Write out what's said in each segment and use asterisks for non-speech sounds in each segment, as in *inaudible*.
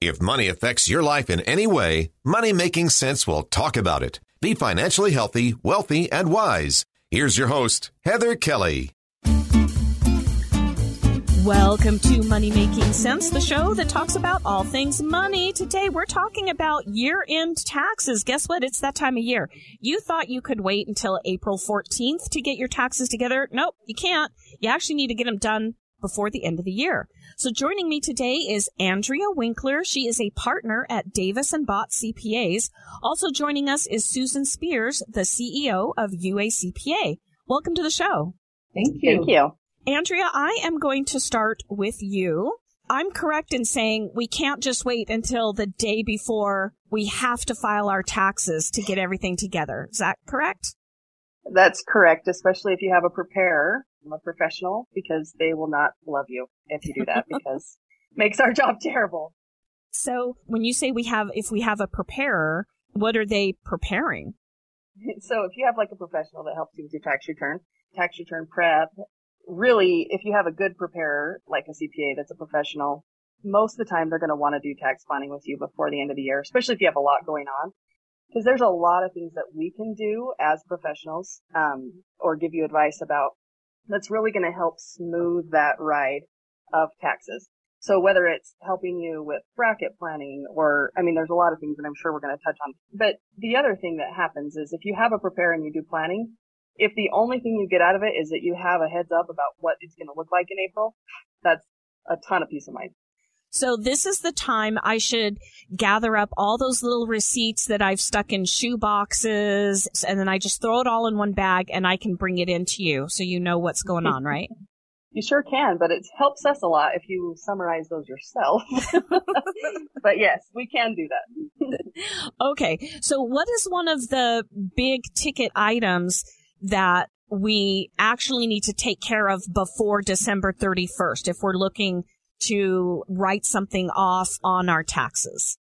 If money affects your life in any way, Money Making Sense will talk about it. Be financially healthy, wealthy, and wise. Here's your host, Heather Kelly. Welcome to Money Making Sense, the show that talks about all things money. Today we're talking about year end taxes. Guess what? It's that time of year. You thought you could wait until April 14th to get your taxes together. Nope, you can't. You actually need to get them done before the end of the year. So joining me today is Andrea Winkler. She is a partner at Davis and Bott CPAs. Also joining us is Susan Speirs, the CEO of UACPA. Welcome to the show. Thank you. Thank you. Andrea, I am going to start with you. I'm correct in saying we can't just wait until the day before we have to file our taxes to get everything together. Is that correct? That's correct, especially if you have a preparer, a professional, because they will not love you if you do that *laughs* because it makes our job terrible. So when you say we have, if we have a preparer, what are they preparing? *laughs* So if you have like a professional that helps you with your tax return, tax return prep, really, if you have a good preparer, like a CPA that's a professional, most of the time they're going to want to do tax planning with you before the end of the year, especially if you have a lot going on. Because there's a lot of things that we can do as professionals, um, or give you advice about that's really going to help smooth that ride of taxes. So whether it's helping you with bracket planning or, I mean, there's a lot of things that I'm sure we're going to touch on. But the other thing that happens is if you have a prepare and you do planning, if the only thing you get out of it is that you have a heads up about what it's going to look like in April, that's a ton of peace of mind. So this is the time I should gather up all those little receipts that I've stuck in shoe boxes and then I just throw it all in one bag and I can bring it into you so you know what's going on, right? *laughs* You sure can, but it helps us a lot if you summarize those yourself. *laughs* *laughs* but yes, we can do that. okay. So what is one of the big ticket items that we actually need to take care of before December 31st if we're looking to write something off on our taxes?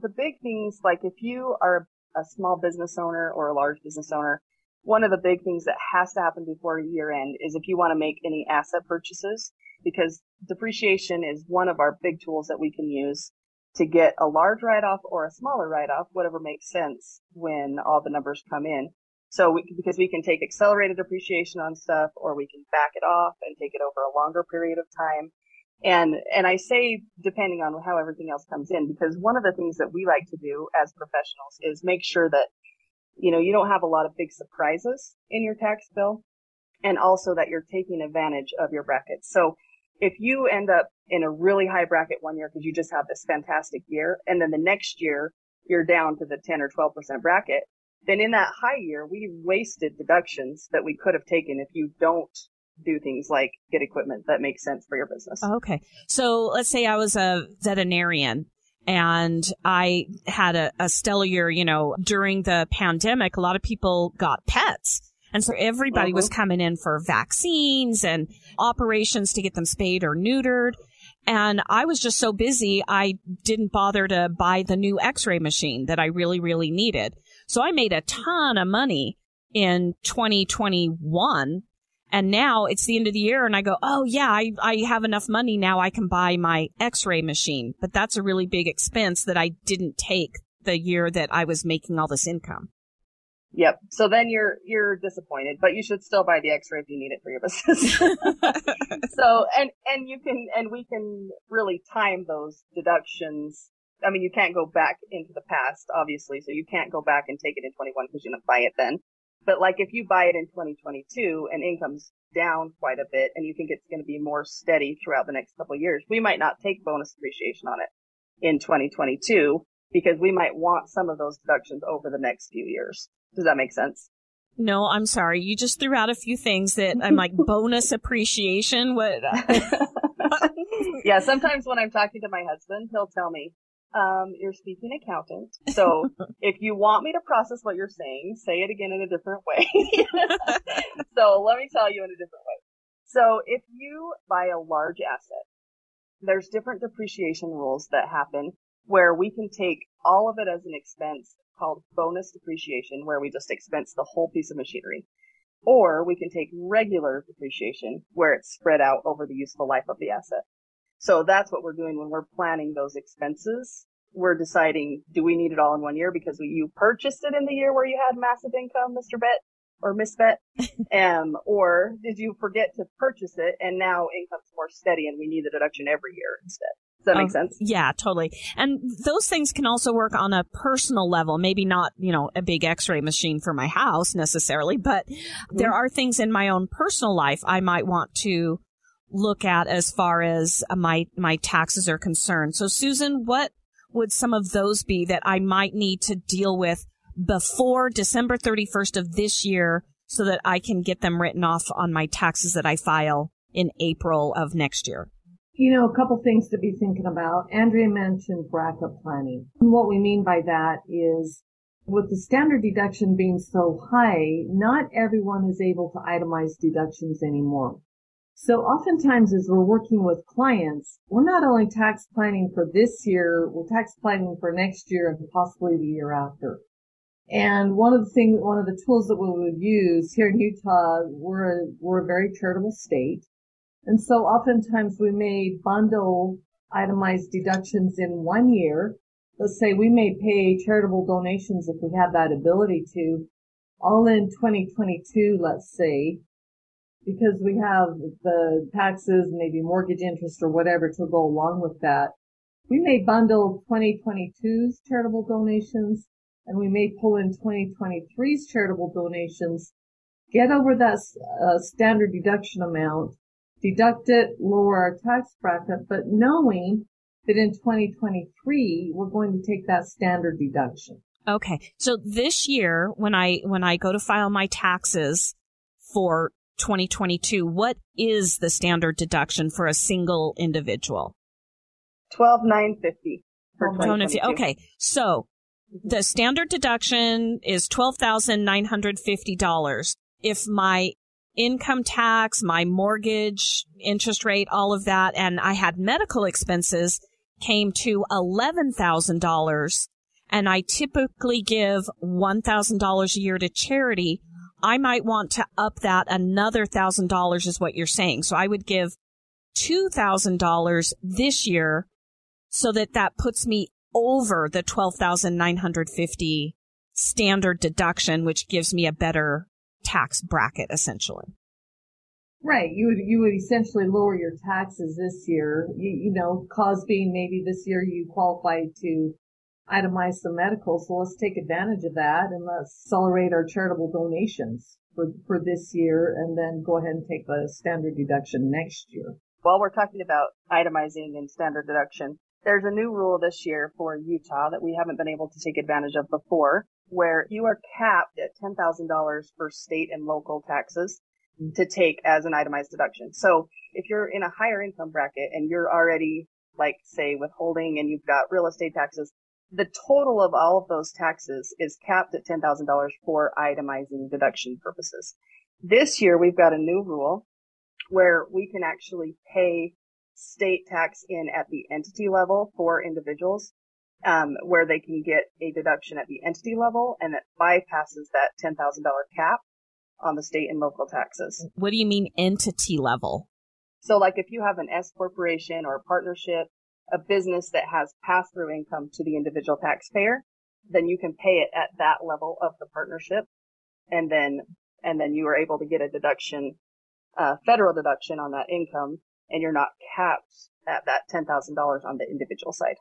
The big things, like if you are a small business owner or a large business owner, one of the big things that has to happen before year end is if you want to make any asset purchases, because depreciation is one of our big tools that we can use to get a large write off or a smaller write off, whatever makes sense when all the numbers come in. So we, because we can take accelerated depreciation on stuff or we can back it off and take it over a longer period of time. And, and I say depending on how everything else comes in because one of the things that we like to do as professionals is make sure that, you know, you don't have a lot of big surprises in your tax bill and also that you're taking advantage of your brackets. So if you end up in a really high bracket one year because you just have this fantastic year and then the next year you're down to the 10 or 12% bracket, then in that high year, we wasted deductions that we could have taken if you don't do things like get equipment that makes sense for your business. Okay. So let's say I was a veterinarian and I had a, a stellar year, you know, during the pandemic, a lot of people got pets. And so everybody mm-hmm. was coming in for vaccines and operations to get them spayed or neutered. And I was just so busy, I didn't bother to buy the new x-ray machine that I really, really needed. So I made a ton of money in 2021. And now it's the end of the year and I go, oh yeah, I, I have enough money now I can buy my x-ray machine. But that's a really big expense that I didn't take the year that I was making all this income. Yep. So then you're you're disappointed, but you should still buy the X-ray if you need it for your business. *laughs* so and and you can and we can really time those deductions I mean, you can't go back into the past, obviously, so you can't go back and take it in 21 because you didn't buy it then. But like if you buy it in 2022 and income's down quite a bit and you think it's going to be more steady throughout the next couple of years, we might not take bonus depreciation on it in 2022 because we might want some of those deductions over the next few years. Does that make sense? No, I'm sorry. You just threw out a few things that I'm like *laughs* bonus appreciation. What? *laughs* *laughs* yeah, sometimes when I'm talking to my husband, he'll tell me, um, you're speaking accountant. So *laughs* if you want me to process what you're saying, say it again in a different way. *laughs* so let me tell you in a different way. So if you buy a large asset, there's different depreciation rules that happen where we can take all of it as an expense called bonus depreciation, where we just expense the whole piece of machinery. Or we can take regular depreciation, where it's spread out over the useful life of the asset. So that's what we're doing when we're planning those expenses. We're deciding, do we need it all in one year because we, you purchased it in the year where you had massive income, Mr. Bet or Miss Bet? *laughs* um, or did you forget to purchase it and now income's more steady and we need the deduction every year instead? Does that make oh, sense? Yeah, totally. And those things can also work on a personal level. Maybe not, you know, a big x-ray machine for my house necessarily, but mm-hmm. there are things in my own personal life I might want to look at as far as uh, my, my taxes are concerned. So Susan, what would some of those be that I might need to deal with before December 31st of this year so that I can get them written off on my taxes that I file in April of next year? You know, a couple things to be thinking about. Andrea mentioned bracket planning. And what we mean by that is with the standard deduction being so high, not everyone is able to itemize deductions anymore. So oftentimes as we're working with clients, we're not only tax planning for this year, we're tax planning for next year and possibly the year after. And one of the things, one of the tools that we would use here in Utah, we're a, we're a very charitable state. And so oftentimes we may bundle itemized deductions in one year. Let's say we may pay charitable donations if we have that ability to all in 2022, let's say, because we have the taxes, maybe mortgage interest or whatever to go along with that. We may bundle 2022's charitable donations and we may pull in 2023's charitable donations, get over that uh, standard deduction amount, deduct it, lower our tax bracket, but knowing that in 2023 we're going to take that standard deduction. Okay. So this year when I when I go to file my taxes for 2022, what is the standard deduction for a single individual? 12950 Okay. So mm-hmm. the standard deduction is $12,950. If my income tax, my mortgage, interest rate, all of that, and I had medical expenses came to $11,000 and I typically give $1,000 a year to charity, I might want to up that another $1,000 is what you're saying. So I would give $2,000 this year so that that puts me over the 12,950 standard deduction, which gives me a better tax bracket essentially. Right. You would, you would essentially lower your taxes this year. You, you know, cause being maybe this year you qualified to itemize the medical. So let's take advantage of that and let's accelerate our charitable donations for, for this year and then go ahead and take the standard deduction next year. While we're talking about itemizing and standard deduction, there's a new rule this year for Utah that we haven't been able to take advantage of before where you are capped at $10,000 for state and local taxes to take as an itemized deduction. So if you're in a higher income bracket and you're already like say withholding and you've got real estate taxes, the total of all of those taxes is capped at $10,000 for itemizing deduction purposes. This year we've got a new rule where we can actually pay state tax in at the entity level for individuals um, where they can get a deduction at the entity level and that bypasses that $10,000 cap on the state and local taxes. What do you mean entity level? So like if you have an S corporation or a partnership, a business that has pass through income to the individual taxpayer, then you can pay it at that level of the partnership. And then, and then you are able to get a deduction, uh, federal deduction on that income and you're not capped at that $10,000 on the individual side.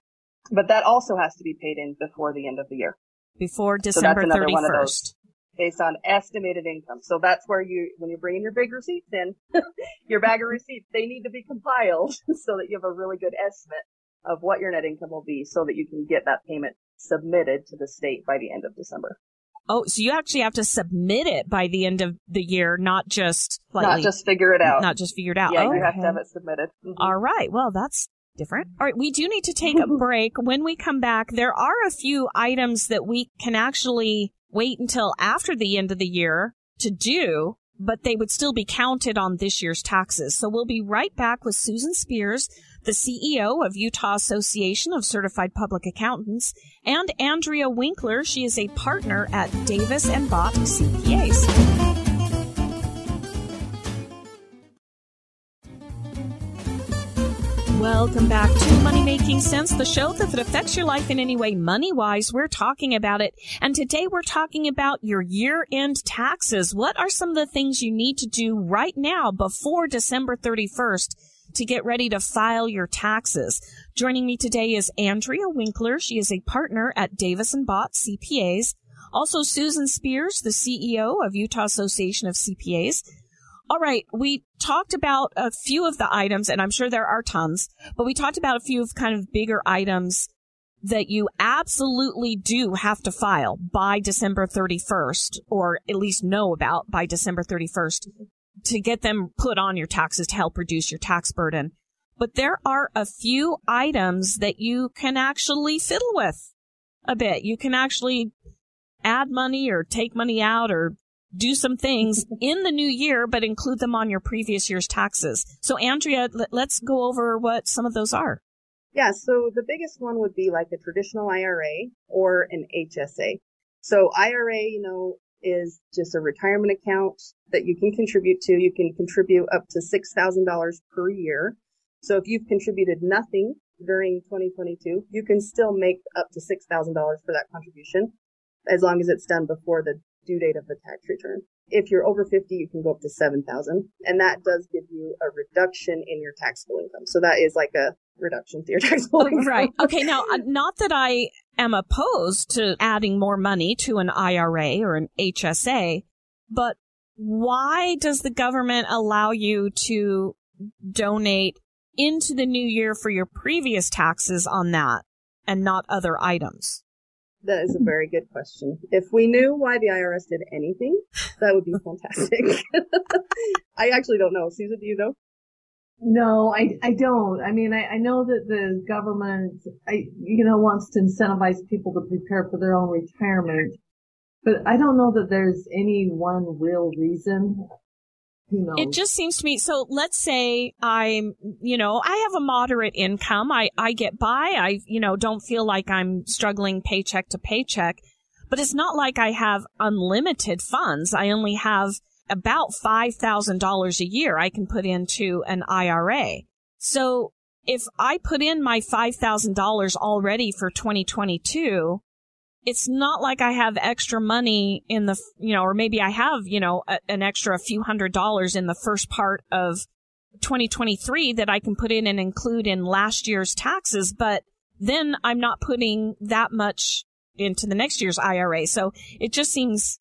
But that also has to be paid in before the end of the year. Before December so 31st. based on estimated income. So that's where you, when you're bringing your big receipts in, *laughs* your bag of receipts, they need to be compiled *laughs* so that you have a really good estimate of what your net income will be so that you can get that payment submitted to the state by the end of December. Oh, so you actually have to submit it by the end of the year, not just not just figure it out. Not just figure it out. Yeah, oh, you have to have it submitted. Mm-hmm. All right. Well, that's different. All right. We do need to take a *laughs* break. When we come back, there are a few items that we can actually wait until after the end of the year to do, but they would still be counted on this year's taxes. So we'll be right back with Susan Speirs, the CEO of Utah Association of Certified Public Accountants, and Andrea Winkler. She is a partner at Davis and Bott CPAs. Welcome back to Money Making Sense, the show that affects your life in any way money wise. We're talking about it. And today we're talking about your year end taxes. What are some of the things you need to do right now before December 31st to get ready to file your taxes? Joining me today is Andrea Winkler. She is a partner at Davis and Bott CPAs. Also Susan Speirs, the CEO of Utah Association of CPAs. All right. We talked about a few of the items, and I'm sure there are tons, but we talked about a few of kind of bigger items that you absolutely do have to file by December 31st, or at least know about by December 31st to get them put on your taxes to help reduce your tax burden. But there are a few items that you can actually fiddle with a bit. You can actually add money or take money out or do some things *laughs* in the new year, but include them on your previous year's taxes. So Andrea, let's go over what some of those are. Yeah, so the biggest one would be like a traditional IRA or an HSA. So IRA, you know, is just a retirement account that you can contribute to. You can contribute up to $6,000 per year. So if you've contributed nothing during 2022, you can still make up to $6,000 for that contribution as long as it's done before the due date of the tax return. If you're over 50, you can go up to 7,000 and that does give you a reduction in your taxable income. So that is like a reduction to your *laughs* taxable income. Right. Okay. Now, uh, not that I am opposed to adding more money to an IRA or an HSA, but why does the government allow you to donate into the new year for your previous taxes on that and not other items? That is a very good question. If we knew why the IRS did anything, that would be *laughs* fantastic. *laughs* I actually don't know. Susan, do you know? No, I, I don't. I mean, I, I know that the government, I, you know, wants to incentivize people to prepare for their own retirement, but I don't know that there's any one real reason it just seems to me. So let's say I'm, you know, I have a moderate income. I, I get by. I, you know, don't feel like I'm struggling paycheck to paycheck, but it's not like I have unlimited funds. I only have about $5,000 a year I can put into an IRA. So if I put in my $5,000 already for 2022, it's not like I have extra money in the, you know, or maybe I have, you know, a, an extra few hundred dollars in the first part of 2023 that I can put in and include in last year's taxes, but then I'm not putting that much into the next year's IRA. So it just seems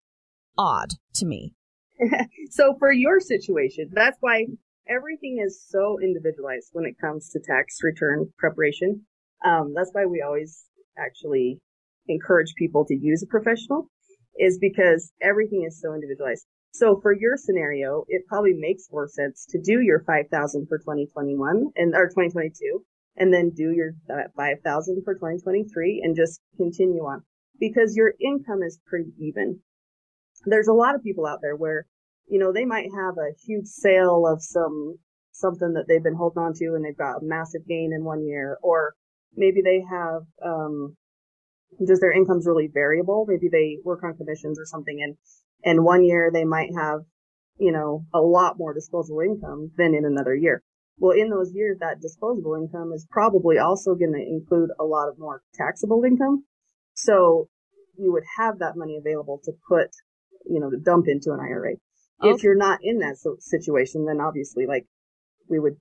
odd to me. *laughs* so for your situation, that's why everything is so individualized when it comes to tax return preparation. Um, that's why we always actually encourage people to use a professional is because everything is so individualized. So for your scenario, it probably makes more sense to do your 5,000 for 2021 and, or 2022 and then do your 5,000 for 2023 and just continue on because your income is pretty even. There's a lot of people out there where, you know, they might have a huge sale of some, something that they've been holding on to and they've got a massive gain in one year or maybe they have, um, just their income's really variable. Maybe they work on commissions or something and, and one year they might have, you know, a lot more disposable income than in another year. Well, in those years, that disposable income is probably also going to include a lot of more taxable income. So you would have that money available to put, you know, to dump into an IRA. Okay. If you're not in that situation, then obviously like we would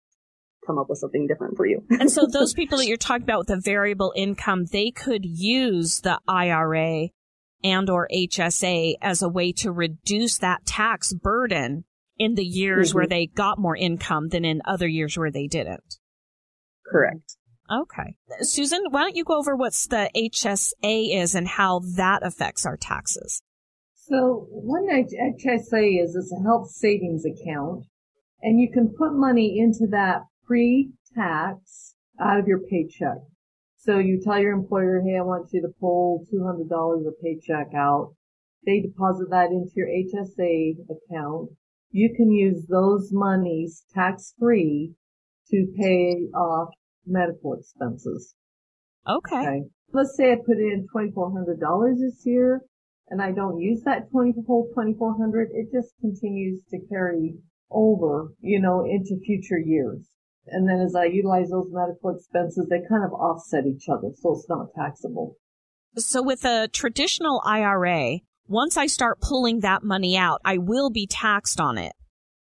come up with something different for you. *laughs* and so those people that you're talking about with the variable income, they could use the IRA and or HSA as a way to reduce that tax burden in the years mm-hmm. where they got more income than in other years where they didn't. Correct. Okay. Susan, why don't you go over what's the HSA is and how that affects our taxes? So one HSA is, is a health savings account and you can put money into that pre-tax out of your paycheck. So you tell your employer, hey, I want you to pull $200 a paycheck out. They deposit that into your HSA account. You can use those monies tax free to pay off medical expenses. Okay. okay. Let's say I put in $2,400 this year and I don't use that 20, whole 2,400. It just continues to carry over, you know, into future years. And then as I utilize those medical expenses, they kind of offset each other. So it's not taxable. So with a traditional IRA, once I start pulling that money out, I will be taxed on it.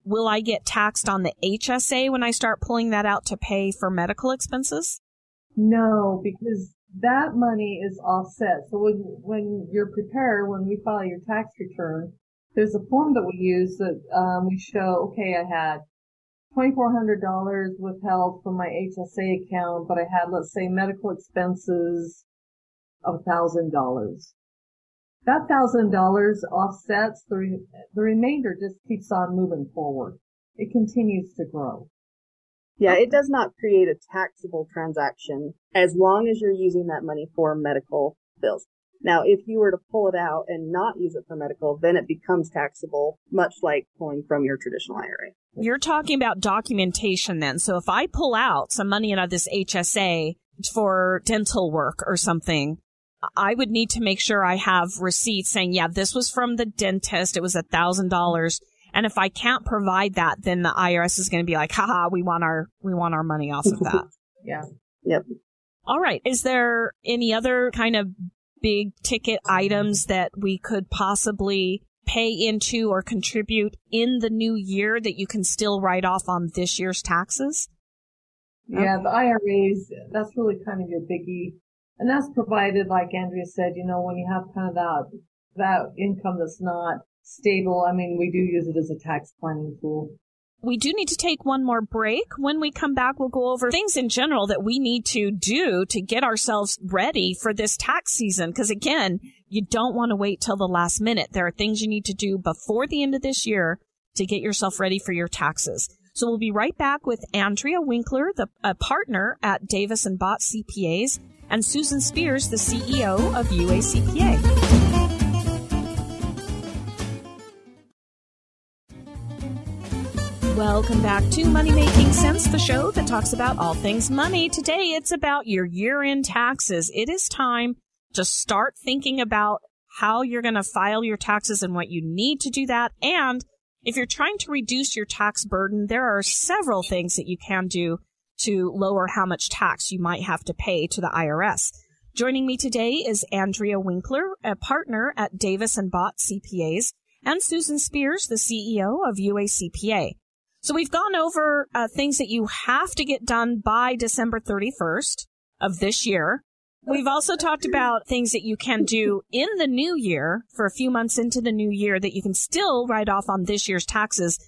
Will I get taxed on the HSA when I start pulling that out to pay for medical expenses? No, because that money is offset. So when, when you're prepared, when we file your tax return, there's a form that we use that um, we show, okay, I had $2,400 withheld from my HSA account, but I had, let's say, medical expenses of $1,000. That $1,000 offsets the, re- the remainder just keeps on moving forward. It continues to grow. Yeah, it does not create a taxable transaction as long as you're using that money for medical bills. Now, if you were to pull it out and not use it for medical, then it becomes taxable, much like pulling from your traditional IRA. You're talking about documentation then. So if I pull out some money out of this HSA for dental work or something, I would need to make sure I have receipts saying, yeah, this was from the dentist. It was a thousand dollars. And if I can't provide that, then the IRS is going to be like, haha, we want our, we want our money off of *laughs* that. yeah. Yep. All right. Is there any other kind of big ticket items that we could possibly pay into or contribute in the new year that you can still write off on this year's taxes? Yeah, the IRAs, that's really kind of your biggie. And that's provided, like Andrea said, you know, when you have kind of that, that income that's not stable. I mean, we do use it as a tax planning tool. We do need to take one more break. When we come back, we'll go over things in general that we need to do to get ourselves ready for this tax season. Because again, you don't want to wait till the last minute. There are things you need to do before the end of this year to get yourself ready for your taxes. So we'll be right back with Andrea Winkler, the partner at Davis and Bott CPAs, and Susan Speirs, the CEO of UACPA. Welcome back to Money Making Sense, the show that talks about all things money. Today it's about your year end taxes. It is time to start thinking about how you're going to file your taxes and what you need to do that. And if you're trying to reduce your tax burden, there are several things that you can do to lower how much tax you might have to pay to the IRS. Joining me today is Andrea Winkler, a partner at Davis and Bott CPAs, and Susan Speirs, the CEO of UACPA. So we've gone over uh, things that you have to get done by December 31st of this year. We've also talked about things that you can do in the new year for a few months into the new year that you can still write off on this year's taxes.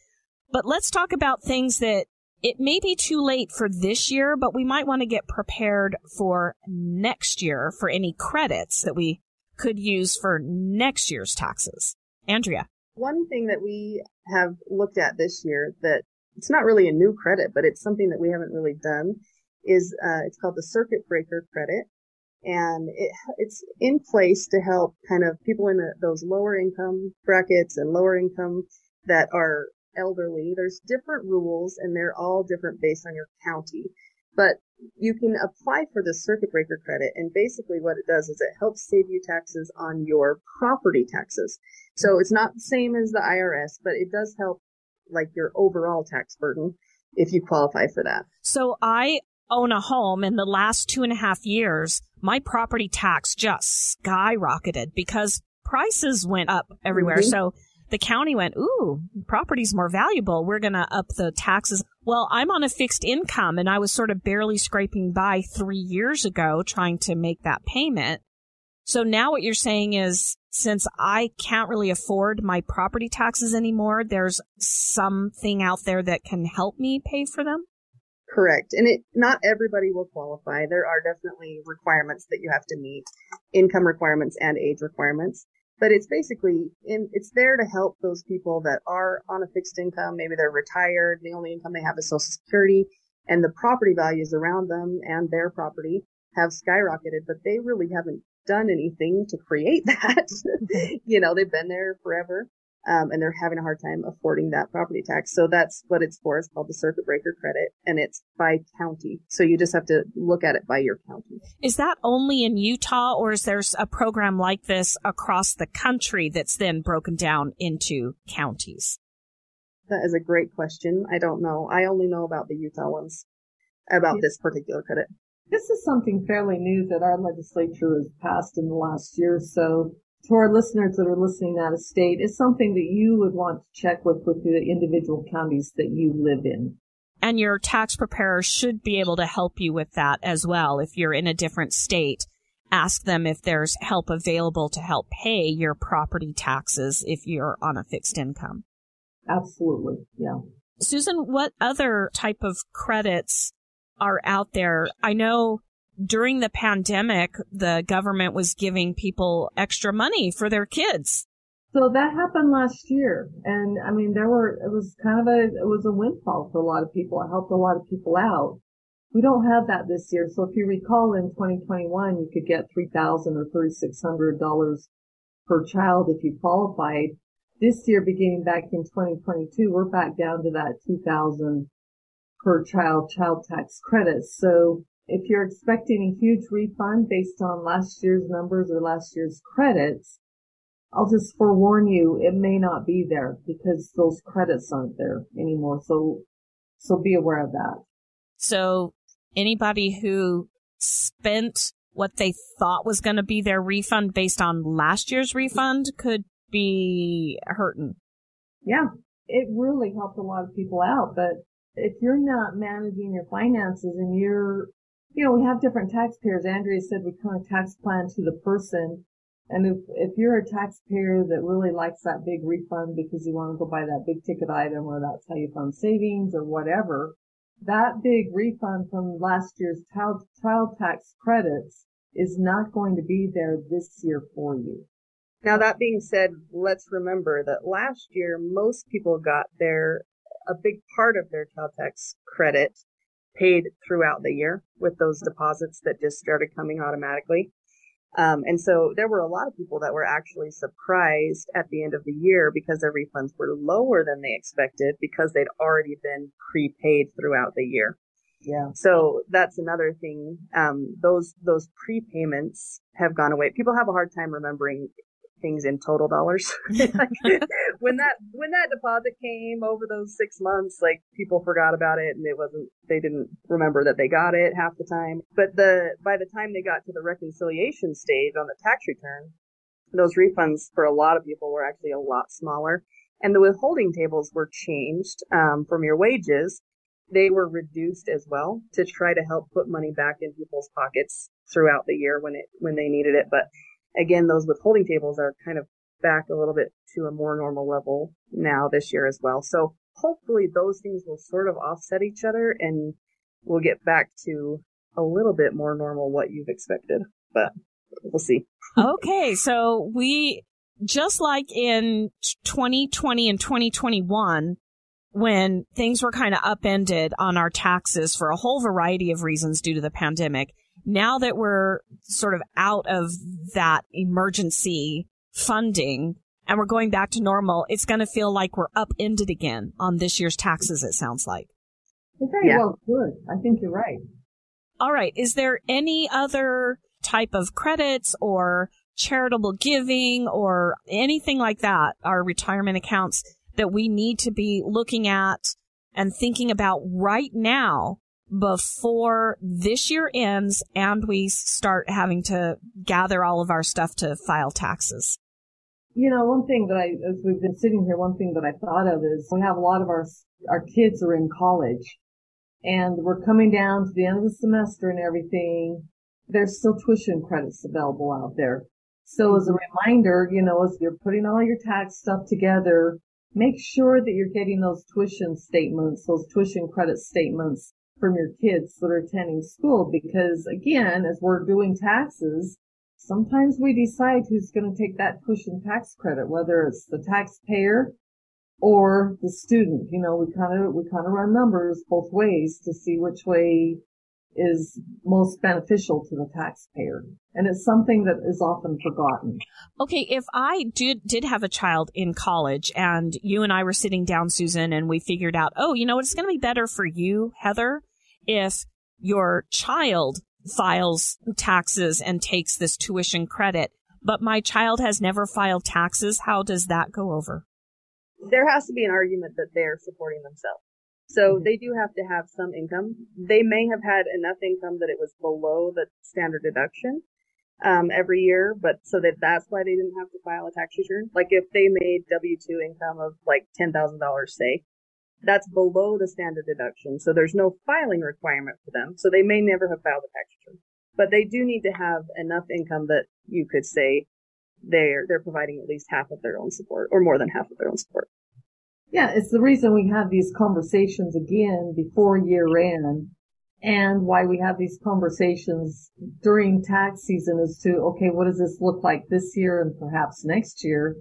But let's talk about things that it may be too late for this year, but we might want to get prepared for next year for any credits that we could use for next year's taxes. Andrea. One thing that we have looked at this year that it's not really a new credit, but it's something that we haven't really done is, uh, it's called the circuit breaker credit. And it, it's in place to help kind of people in the, those lower income brackets and lower income that are elderly. There's different rules and they're all different based on your county. But you can apply for the circuit breaker credit and basically what it does is it helps save you taxes on your property taxes. So it's not the same as the IRS, but it does help like your overall tax burden if you qualify for that. So I own a home in the last two and a half years, my property tax just skyrocketed because prices went up everywhere. Mm-hmm. So the county went, ooh, property's more valuable. We're going to up the taxes. Well, I'm on a fixed income and I was sort of barely scraping by three years ago trying to make that payment. So now what you're saying is since I can't really afford my property taxes anymore, there's something out there that can help me pay for them? Correct. And it, not everybody will qualify. There are definitely requirements that you have to meet, income requirements and age requirements. But it's basically in, it's there to help those people that are on a fixed income. Maybe they're retired. The only income they have is social security and the property values around them and their property have skyrocketed, but they really haven't done anything to create *laughs* that. Mm-hmm. you know, they've been there forever. Um, and they're having a hard time affording that property tax. So that's what it's for. It's called the circuit breaker credit and it's by county. So you just have to look at it by your county. Is that only in Utah or is there a program like this across the country that's then broken down into counties? That is a great question. I don't know. I only know about the Utah ones. about this particular credit. This is something fairly new that our legislature has passed in the last year. So to our listeners that are listening out of state, is something that you would want to check with with the individual counties that you live in. And your tax preparer should be able to help you with that as well. If you're in a different state, ask them if there's help available to help pay your property taxes if you're on a fixed income. Absolutely. Yeah. Susan, what other type of credits are out there? I know during the pandemic, the government was giving people extra money for their kids. So that happened last year. And I mean, there were, it was kind of a, it was a windfall for a lot of people. It helped a lot of people out. We don't have that this year. So if you recall in 2021, you could get 3000 or $3,600 per child if you qualified. This year, beginning back in 2022, we're back down to that 2000 per child child tax credit. So if you're expecting a huge refund based on last year's numbers or last year's credits, I'll just forewarn you, it may not be there because those credits aren't there anymore. So, so be aware of that. So anybody who spent what they thought was going to be their refund based on last year's refund could be hurting. Yeah, it really helped a lot of people out. But if you're not managing your finances and you're, you know, we have different taxpayers. Andrea said we kind of tax plan to the person. And if, if you're a taxpayer that really likes that big refund because you want to go buy that big ticket item or that's how you fund savings or whatever, that big refund from last year's child, child tax credits is not going to be there this year for you. Now that being said, let's remember that last year most people got their a big part of their child tax credit paid throughout the year with those deposits that just started coming automatically. Um, and so there were a lot of people that were actually surprised at the end of the year because their refunds were lower than they expected because they'd already been prepaid throughout the year. Yeah. So that's another thing. Um, those those prepayments have gone away. People have a hard time remembering things in total dollars. *laughs* *laughs* when that when that deposit came over those six months, like people forgot about it and it wasn't they didn't remember that they got it half the time. But the by the time they got to the reconciliation stage on the tax return, those refunds for a lot of people were actually a lot smaller. And the withholding tables were changed um, from your wages. They were reduced as well to try to help put money back in people's pockets throughout the year when it when they needed it. But again, those withholding tables are kind of back a little bit to a more normal level now this year as well. So hopefully those things will sort of offset each other and we'll get back to a little bit more normal what you've expected, but we'll see. okay. So we, just like in 2020 and 2021, when things were kind of upended on our taxes for a whole variety of reasons due to the pandemic, now that we're sort of out of that emergency funding and we're going back to normal, it's going to feel like we're upended again on this year's taxes, it sounds like. very yeah. well good. I think you're right. All right. Is there any other type of credits or charitable giving or anything like that, our retirement accounts that we need to be looking at and thinking about right now before this year ends and we start having to gather all of our stuff to file taxes? You know, one thing that I, as we've been sitting here, one thing that I thought of is we have a lot of our, our kids are in college and we're coming down to the end of the semester and everything. There's still tuition credits available out there. So as a mm-hmm. reminder, you know, as you're putting all your tax stuff together, make sure that you're getting those tuition statements, those tuition credit statements from your kids that are attending school because again, as we're doing taxes, sometimes we decide who's going to take that tuition tax credit, whether it's the taxpayer or the student. You know, we kind of, we kind of run numbers both ways to see which way is most beneficial to the taxpayer. And it's something that is often forgotten. Okay, if I did did have a child in college and you and I were sitting down, Susan, and we figured out, oh, you know, it's going to be better for you, Heather, if your child files taxes and takes this tuition credit, but my child has never filed taxes, how does that go over? There has to be an argument that they're supporting themselves. So they do have to have some income. They may have had enough income that it was below the standard deduction um, every year, but so that that's why they didn't have to file a tax return. Like if they made W two income of like ten thousand dollars, say, that's below the standard deduction, so there's no filing requirement for them. So they may never have filed a tax return, but they do need to have enough income that you could say they're they're providing at least half of their own support or more than half of their own support. Yeah, it's the reason we have these conversations again before year end and why we have these conversations during tax season is to, okay, what does this look like this year and perhaps next year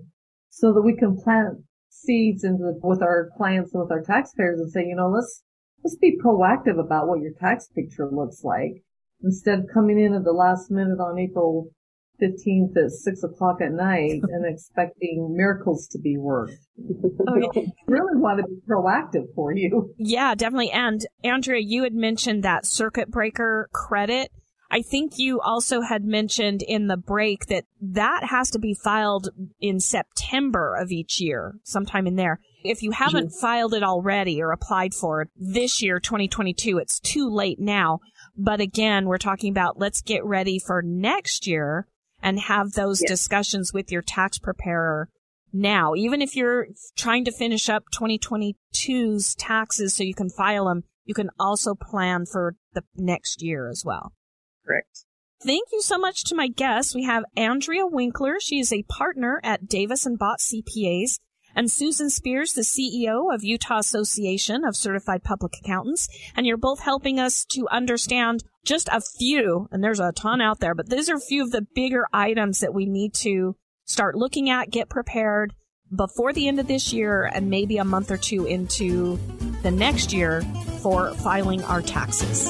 so that we can plant seeds into with our clients and with our taxpayers and say, you know, let's, let's be proactive about what your tax picture looks like instead of coming in at the last minute on April 15th at six o'clock at night *laughs* and expecting miracles to be worked. *laughs* Oh, okay. really want to be proactive for you. Yeah, definitely. And Andrea, you had mentioned that circuit breaker credit. I think you also had mentioned in the break that that has to be filed in September of each year, sometime in there. If you haven't mm-hmm. filed it already or applied for it this year, 2022, it's too late now. But again, we're talking about let's get ready for next year and have those yes. discussions with your tax preparer now. Even if you're trying to finish up 2022's taxes so you can file them, you can also plan for the next year as well. Correct. Thank you so much to my guests. We have Andrea Winkler. She is a partner at Davis and Bott CPAs and Susan Speirs, the CEO of Utah Association of Certified Public Accountants. And you're both helping us to understand just a few, and there's a ton out there, but these are a few of the bigger items that we need to start looking at, get prepared before the end of this year and maybe a month or two into the next year for filing our taxes.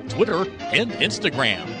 Twitter, and Instagram.